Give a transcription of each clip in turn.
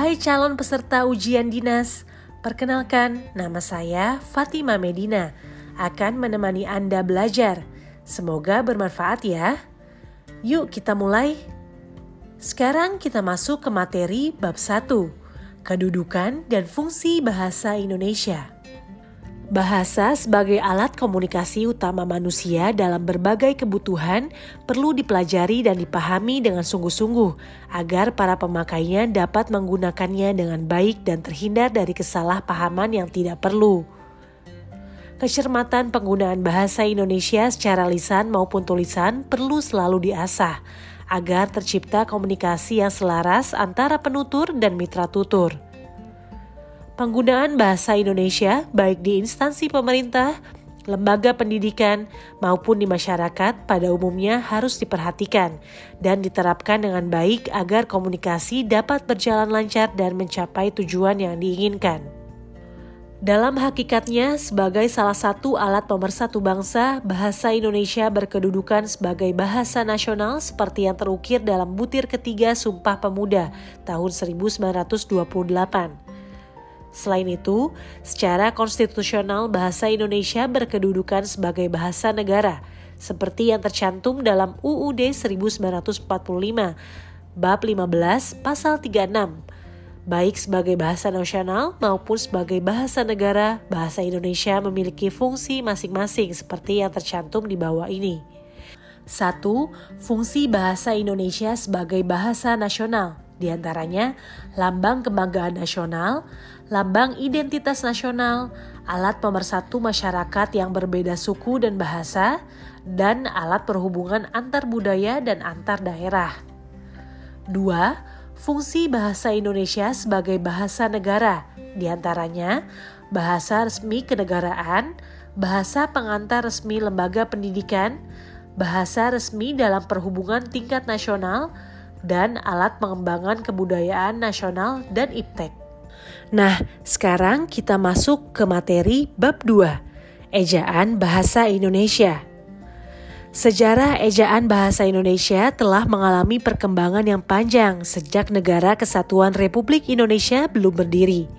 Hai calon peserta ujian dinas, perkenalkan nama saya Fatima Medina akan menemani Anda belajar. Semoga bermanfaat ya. Yuk kita mulai. Sekarang kita masuk ke materi bab 1, kedudukan dan fungsi bahasa Indonesia. Bahasa sebagai alat komunikasi utama manusia dalam berbagai kebutuhan perlu dipelajari dan dipahami dengan sungguh-sungguh agar para pemakainya dapat menggunakannya dengan baik dan terhindar dari kesalahpahaman yang tidak perlu. Kecermatan penggunaan bahasa Indonesia secara lisan maupun tulisan perlu selalu diasah agar tercipta komunikasi yang selaras antara penutur dan mitra tutur. Penggunaan bahasa Indonesia baik di instansi pemerintah, lembaga pendidikan, maupun di masyarakat pada umumnya harus diperhatikan dan diterapkan dengan baik agar komunikasi dapat berjalan lancar dan mencapai tujuan yang diinginkan. Dalam hakikatnya, sebagai salah satu alat pemersatu bangsa, bahasa Indonesia berkedudukan sebagai bahasa nasional seperti yang terukir dalam butir ketiga Sumpah Pemuda tahun 1928. Selain itu, secara konstitusional bahasa Indonesia berkedudukan sebagai bahasa negara, seperti yang tercantum dalam UUD 1945, bab 15 pasal 36. Baik sebagai bahasa nasional maupun sebagai bahasa negara, bahasa Indonesia memiliki fungsi masing-masing seperti yang tercantum di bawah ini. 1. Fungsi bahasa Indonesia sebagai bahasa nasional di antaranya lambang kebanggaan nasional, lambang identitas nasional, alat pemersatu masyarakat yang berbeda suku dan bahasa, dan alat perhubungan antar budaya dan antar daerah. 2. Fungsi bahasa Indonesia sebagai bahasa negara, di antaranya bahasa resmi kenegaraan, bahasa pengantar resmi lembaga pendidikan, bahasa resmi dalam perhubungan tingkat nasional, dan alat pengembangan kebudayaan nasional dan iptek. Nah, sekarang kita masuk ke materi bab 2, Ejaan Bahasa Indonesia. Sejarah ejaan bahasa Indonesia telah mengalami perkembangan yang panjang sejak negara kesatuan Republik Indonesia belum berdiri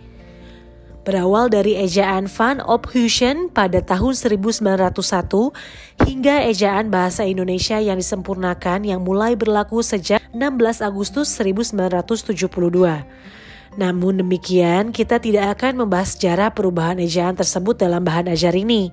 berawal dari ejaan Van Ophusen pada tahun 1901 hingga ejaan bahasa Indonesia yang disempurnakan yang mulai berlaku sejak 16 Agustus 1972. Namun demikian, kita tidak akan membahas sejarah perubahan ejaan tersebut dalam bahan ajar ini.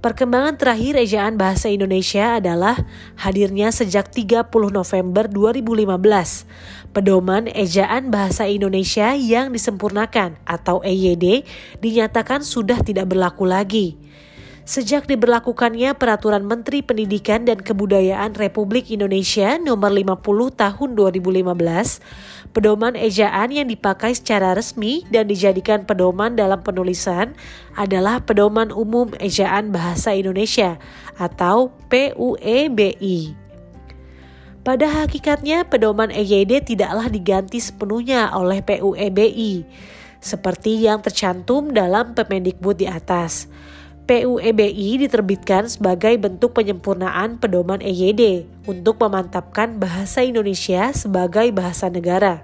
Perkembangan terakhir ejaan bahasa Indonesia adalah hadirnya sejak 30 November 2015 pedoman ejaan bahasa Indonesia yang disempurnakan atau EYD dinyatakan sudah tidak berlaku lagi. Sejak diberlakukannya Peraturan Menteri Pendidikan dan Kebudayaan Republik Indonesia Nomor 50 Tahun 2015, Pedoman ejaan yang dipakai secara resmi dan dijadikan pedoman dalam penulisan adalah Pedoman Umum Ejaan Bahasa Indonesia atau PUEBI. Pada hakikatnya, pedoman EYD tidaklah diganti sepenuhnya oleh PUEBI, seperti yang tercantum dalam Pemendikbud di atas. PUEBI diterbitkan sebagai bentuk penyempurnaan pedoman EYD untuk memantapkan bahasa Indonesia sebagai bahasa negara.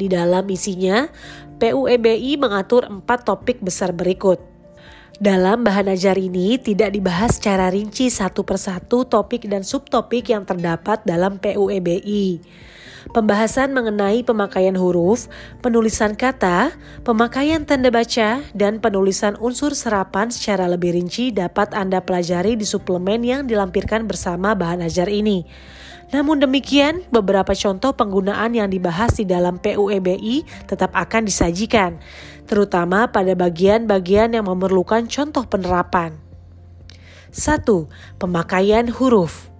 Di dalam isinya, PUEBI mengatur empat topik besar berikut. Dalam bahan ajar ini tidak dibahas secara rinci satu persatu topik dan subtopik yang terdapat dalam PUEBI pembahasan mengenai pemakaian huruf, penulisan kata, pemakaian tanda baca, dan penulisan unsur serapan secara lebih rinci dapat Anda pelajari di suplemen yang dilampirkan bersama bahan ajar ini. Namun demikian, beberapa contoh penggunaan yang dibahas di dalam PUEBI tetap akan disajikan, terutama pada bagian-bagian yang memerlukan contoh penerapan. 1. Pemakaian huruf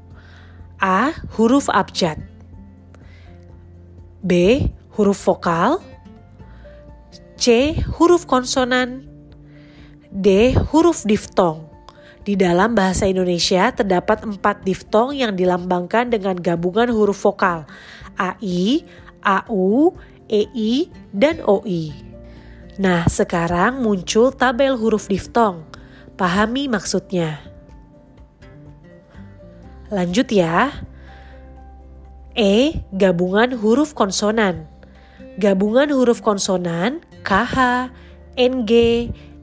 A. Huruf abjad B. Huruf vokal C. Huruf konsonan D. Huruf diftong Di dalam bahasa Indonesia terdapat empat diftong yang dilambangkan dengan gabungan huruf vokal AI, AU, EI, dan OI. Nah, sekarang muncul tabel huruf diftong. Pahami maksudnya. Lanjut ya. E. Gabungan huruf konsonan Gabungan huruf konsonan KH, NG,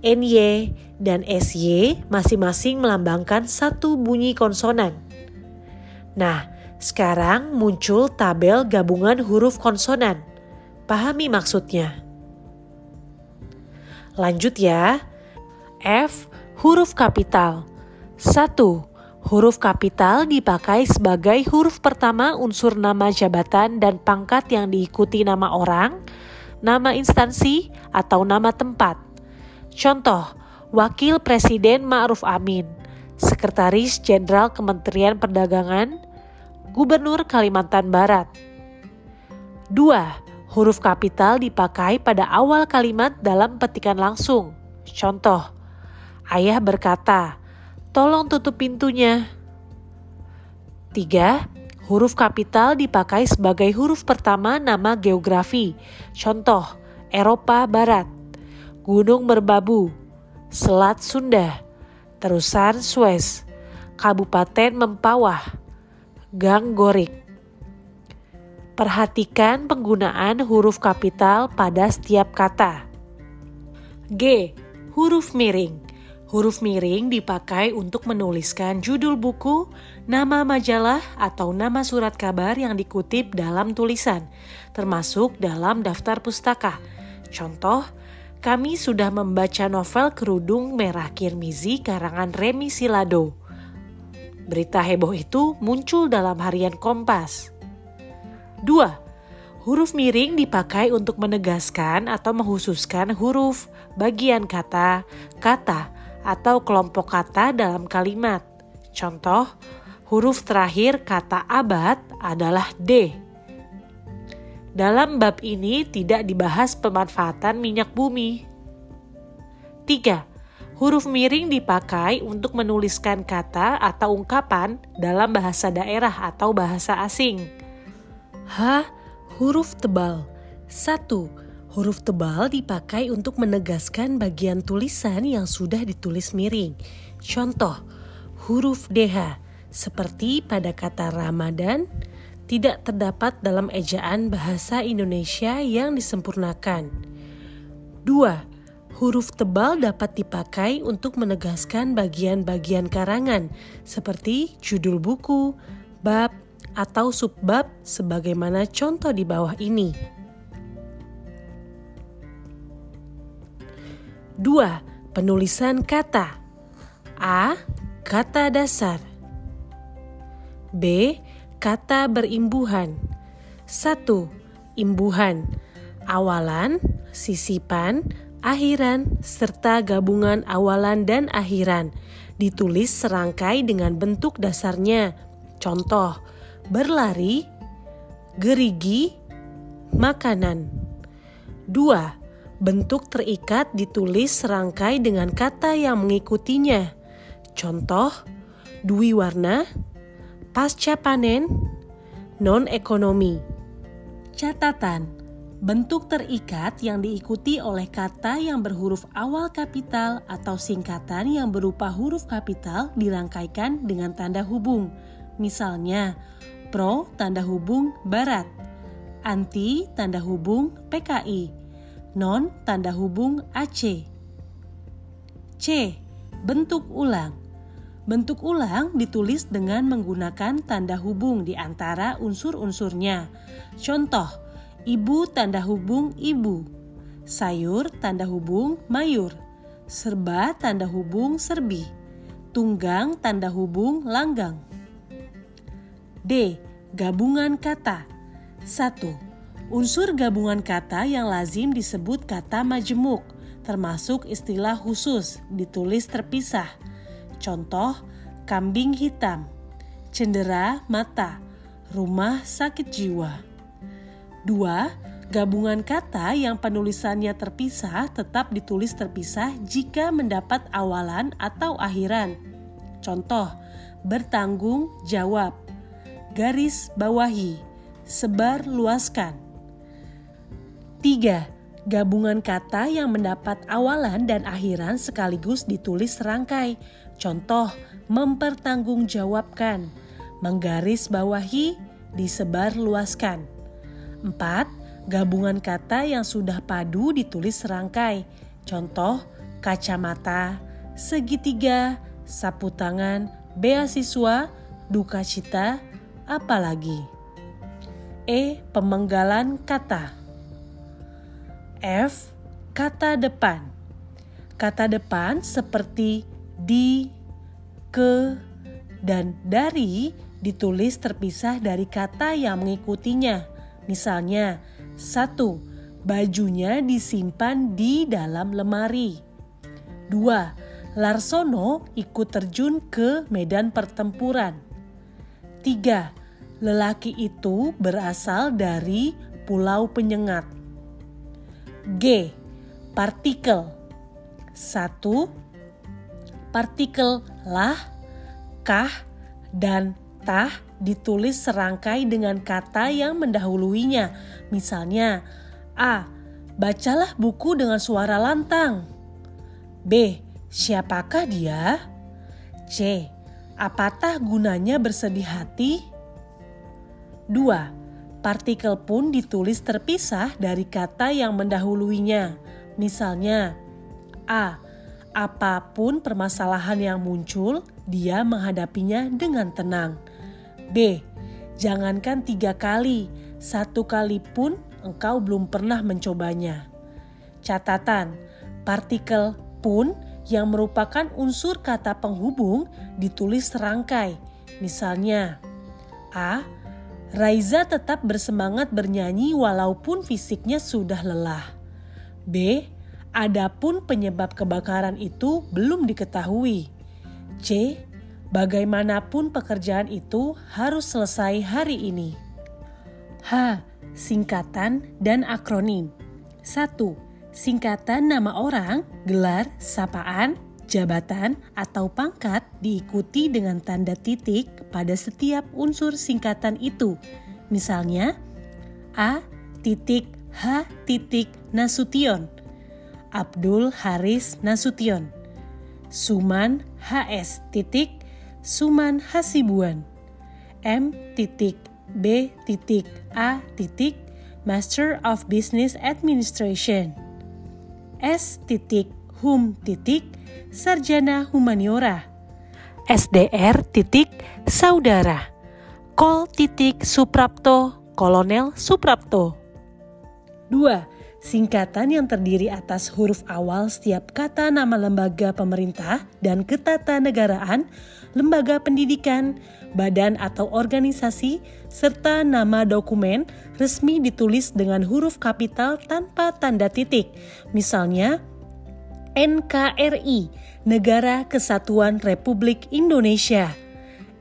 NY, dan SY masing-masing melambangkan satu bunyi konsonan. Nah, sekarang muncul tabel gabungan huruf konsonan. Pahami maksudnya. Lanjut ya. F huruf kapital. 1. Huruf kapital dipakai sebagai huruf pertama unsur nama jabatan dan pangkat yang diikuti nama orang, nama instansi, atau nama tempat. Contoh, Wakil Presiden Ma'ruf Amin, Sekretaris Jenderal Kementerian Perdagangan, Gubernur Kalimantan Barat. 2. Huruf kapital dipakai pada awal kalimat dalam petikan langsung. Contoh, Ayah berkata, tolong tutup pintunya. 3. Huruf kapital dipakai sebagai huruf pertama nama geografi. Contoh, Eropa Barat, Gunung Merbabu, Selat Sunda, Terusan Suez, Kabupaten Mempawah, Gang Gorik. Perhatikan penggunaan huruf kapital pada setiap kata. G. Huruf miring. Huruf miring dipakai untuk menuliskan judul buku, nama majalah, atau nama surat kabar yang dikutip dalam tulisan, termasuk dalam daftar pustaka. Contoh, kami sudah membaca novel Kerudung Merah Kirmizi karangan Remi Silado. Berita heboh itu muncul dalam harian Kompas. 2. Huruf miring dipakai untuk menegaskan atau menghususkan huruf, bagian kata, kata, atau kelompok kata dalam kalimat. Contoh, huruf terakhir kata abad adalah D. Dalam bab ini tidak dibahas pemanfaatan minyak bumi. 3. Huruf miring dipakai untuk menuliskan kata atau ungkapan dalam bahasa daerah atau bahasa asing. H. Huruf tebal 1 Huruf tebal dipakai untuk menegaskan bagian tulisan yang sudah ditulis miring. Contoh, huruf DH seperti pada kata Ramadan tidak terdapat dalam ejaan bahasa Indonesia yang disempurnakan. 2. Huruf tebal dapat dipakai untuk menegaskan bagian-bagian karangan seperti judul buku, bab, atau subbab sebagaimana contoh di bawah ini. 2. Penulisan kata A. Kata dasar B. Kata berimbuhan 1. Imbuhan Awalan, sisipan, akhiran, serta gabungan awalan dan akhiran Ditulis serangkai dengan bentuk dasarnya Contoh, berlari, gerigi, makanan 2 bentuk terikat ditulis serangkai dengan kata yang mengikutinya. Contoh, dwi warna, pasca panen, non-ekonomi. Catatan, bentuk terikat yang diikuti oleh kata yang berhuruf awal kapital atau singkatan yang berupa huruf kapital dirangkaikan dengan tanda hubung. Misalnya, pro tanda hubung barat, anti tanda hubung PKI non tanda hubung AC. C. Bentuk ulang. Bentuk ulang ditulis dengan menggunakan tanda hubung di antara unsur-unsurnya. Contoh, ibu tanda hubung ibu, sayur tanda hubung mayur, serba tanda hubung serbi, tunggang tanda hubung langgang. D. Gabungan kata 1 Unsur gabungan kata yang lazim disebut kata majemuk, termasuk istilah khusus ditulis terpisah. Contoh, kambing hitam, cendera mata, rumah sakit jiwa. Dua, gabungan kata yang penulisannya terpisah tetap ditulis terpisah jika mendapat awalan atau akhiran. Contoh, bertanggung jawab, garis bawahi, sebar luaskan. 3. Gabungan kata yang mendapat awalan dan akhiran sekaligus ditulis serangkai. Contoh, mempertanggungjawabkan, menggaris bawahi, disebar luaskan. 4. Gabungan kata yang sudah padu ditulis serangkai. Contoh, kacamata, segitiga, sapu tangan, beasiswa, duka cita, apalagi. E. Pemenggalan kata. F. Kata depan. Kata depan seperti di, ke, dan dari ditulis terpisah dari kata yang mengikutinya. Misalnya, satu, bajunya disimpan di dalam lemari. Dua, Larsono ikut terjun ke medan pertempuran. Tiga, lelaki itu berasal dari pulau penyengat. G. Partikel Satu, Partikel lah, kah, dan tah ditulis serangkai dengan kata yang mendahuluinya. Misalnya, A. Bacalah buku dengan suara lantang. B. Siapakah dia? C. Apatah gunanya bersedih hati? 2. Partikel pun ditulis terpisah dari kata yang mendahuluinya. Misalnya, A. Apa pun permasalahan yang muncul, dia menghadapinya dengan tenang. B. Jangankan tiga kali, satu kali pun engkau belum pernah mencobanya. Catatan, partikel pun yang merupakan unsur kata penghubung ditulis serangkai. Misalnya, A. Raiza tetap bersemangat bernyanyi walaupun fisiknya sudah lelah. B. Adapun penyebab kebakaran itu belum diketahui. C. Bagaimanapun pekerjaan itu harus selesai hari ini. H. Singkatan dan akronim. 1 Singkatan nama orang, gelar, sapaan, jabatan, atau pangkat diikuti dengan tanda titik pada setiap unsur singkatan itu. Misalnya, A titik H titik Nasution, Abdul Haris Nasution, Suman HS titik Suman Hasibuan, M titik B titik A titik Master of Business Administration. S. Titik Hum titik Sarjana Humaniora SDR titik Saudara Kol titik Suprapto Kolonel Suprapto 2. Singkatan yang terdiri atas huruf awal setiap kata nama lembaga pemerintah dan ketatanegaraan, lembaga pendidikan, badan atau organisasi, serta nama dokumen resmi ditulis dengan huruf kapital tanpa tanda titik. Misalnya, NKRI, Negara Kesatuan Republik Indonesia.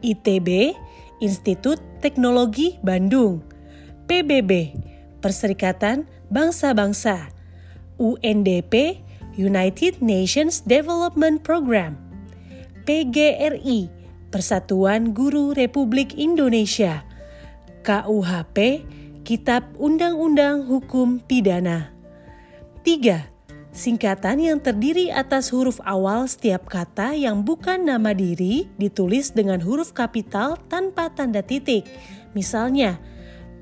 ITB, Institut Teknologi Bandung. PBB, Perserikatan Bangsa-Bangsa, UNDP United Nations Development Program, PGRI Persatuan Guru Republik Indonesia, KUHP Kitab Undang-Undang Hukum Pidana. 3. Singkatan yang terdiri atas huruf awal setiap kata yang bukan nama diri ditulis dengan huruf kapital tanpa tanda titik. Misalnya,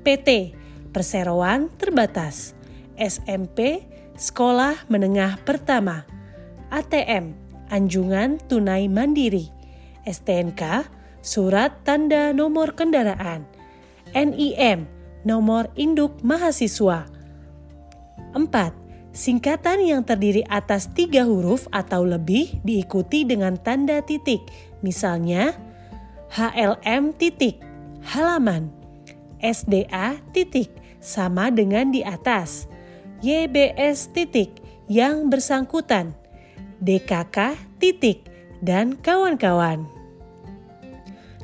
PT Perseroan Terbatas. SMP Sekolah Menengah Pertama, ATM Anjungan Tunai Mandiri, STNK Surat Tanda Nomor Kendaraan, NIM Nomor Induk Mahasiswa. 4. Singkatan yang terdiri atas tiga huruf atau lebih diikuti dengan tanda titik, misalnya HLM titik, halaman, SDA titik, sama dengan di atas, YBS titik yang bersangkutan, DKK titik dan kawan-kawan.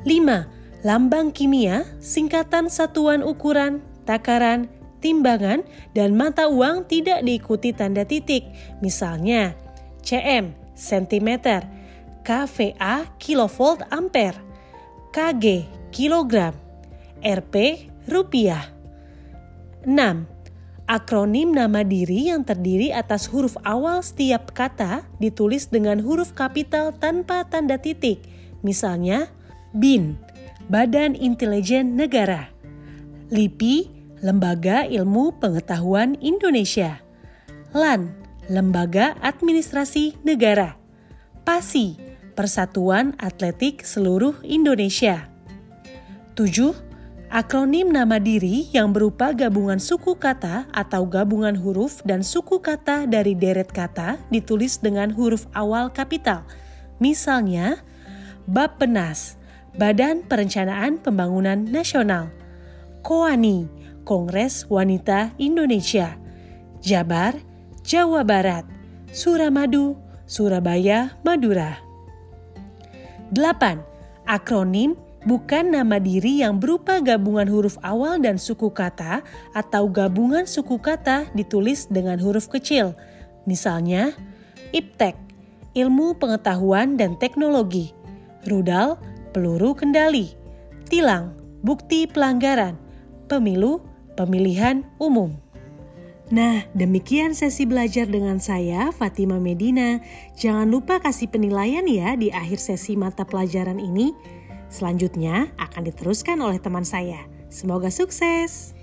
5. Lambang kimia, singkatan satuan ukuran, takaran, timbangan, dan mata uang tidak diikuti tanda titik. Misalnya, cm, cm, kVA, kilovolt ampere, kg, kilogram, rp, rupiah. 6 Akronim nama diri yang terdiri atas huruf awal setiap kata ditulis dengan huruf kapital tanpa tanda titik. Misalnya, BIN, Badan Intelijen Negara. LIPI, Lembaga Ilmu Pengetahuan Indonesia. LAN, Lembaga Administrasi Negara. PASI, Persatuan Atletik Seluruh Indonesia. 7. Akronim nama diri yang berupa gabungan suku kata atau gabungan huruf dan suku kata dari deret kata ditulis dengan huruf awal kapital. Misalnya, Bappenas, Badan Perencanaan Pembangunan Nasional. Koani, Kongres Wanita Indonesia, Jabar, Jawa Barat, Suramadu, Surabaya, Madura. 8. Akronim bukan nama diri yang berupa gabungan huruf awal dan suku kata atau gabungan suku kata ditulis dengan huruf kecil. Misalnya, IPTEK, Ilmu Pengetahuan dan Teknologi, Rudal, Peluru Kendali, Tilang, Bukti Pelanggaran, Pemilu, pemilihan umum. Nah, demikian sesi belajar dengan saya, Fatima Medina. Jangan lupa kasih penilaian ya di akhir sesi mata pelajaran ini. Selanjutnya akan diteruskan oleh teman saya. Semoga sukses!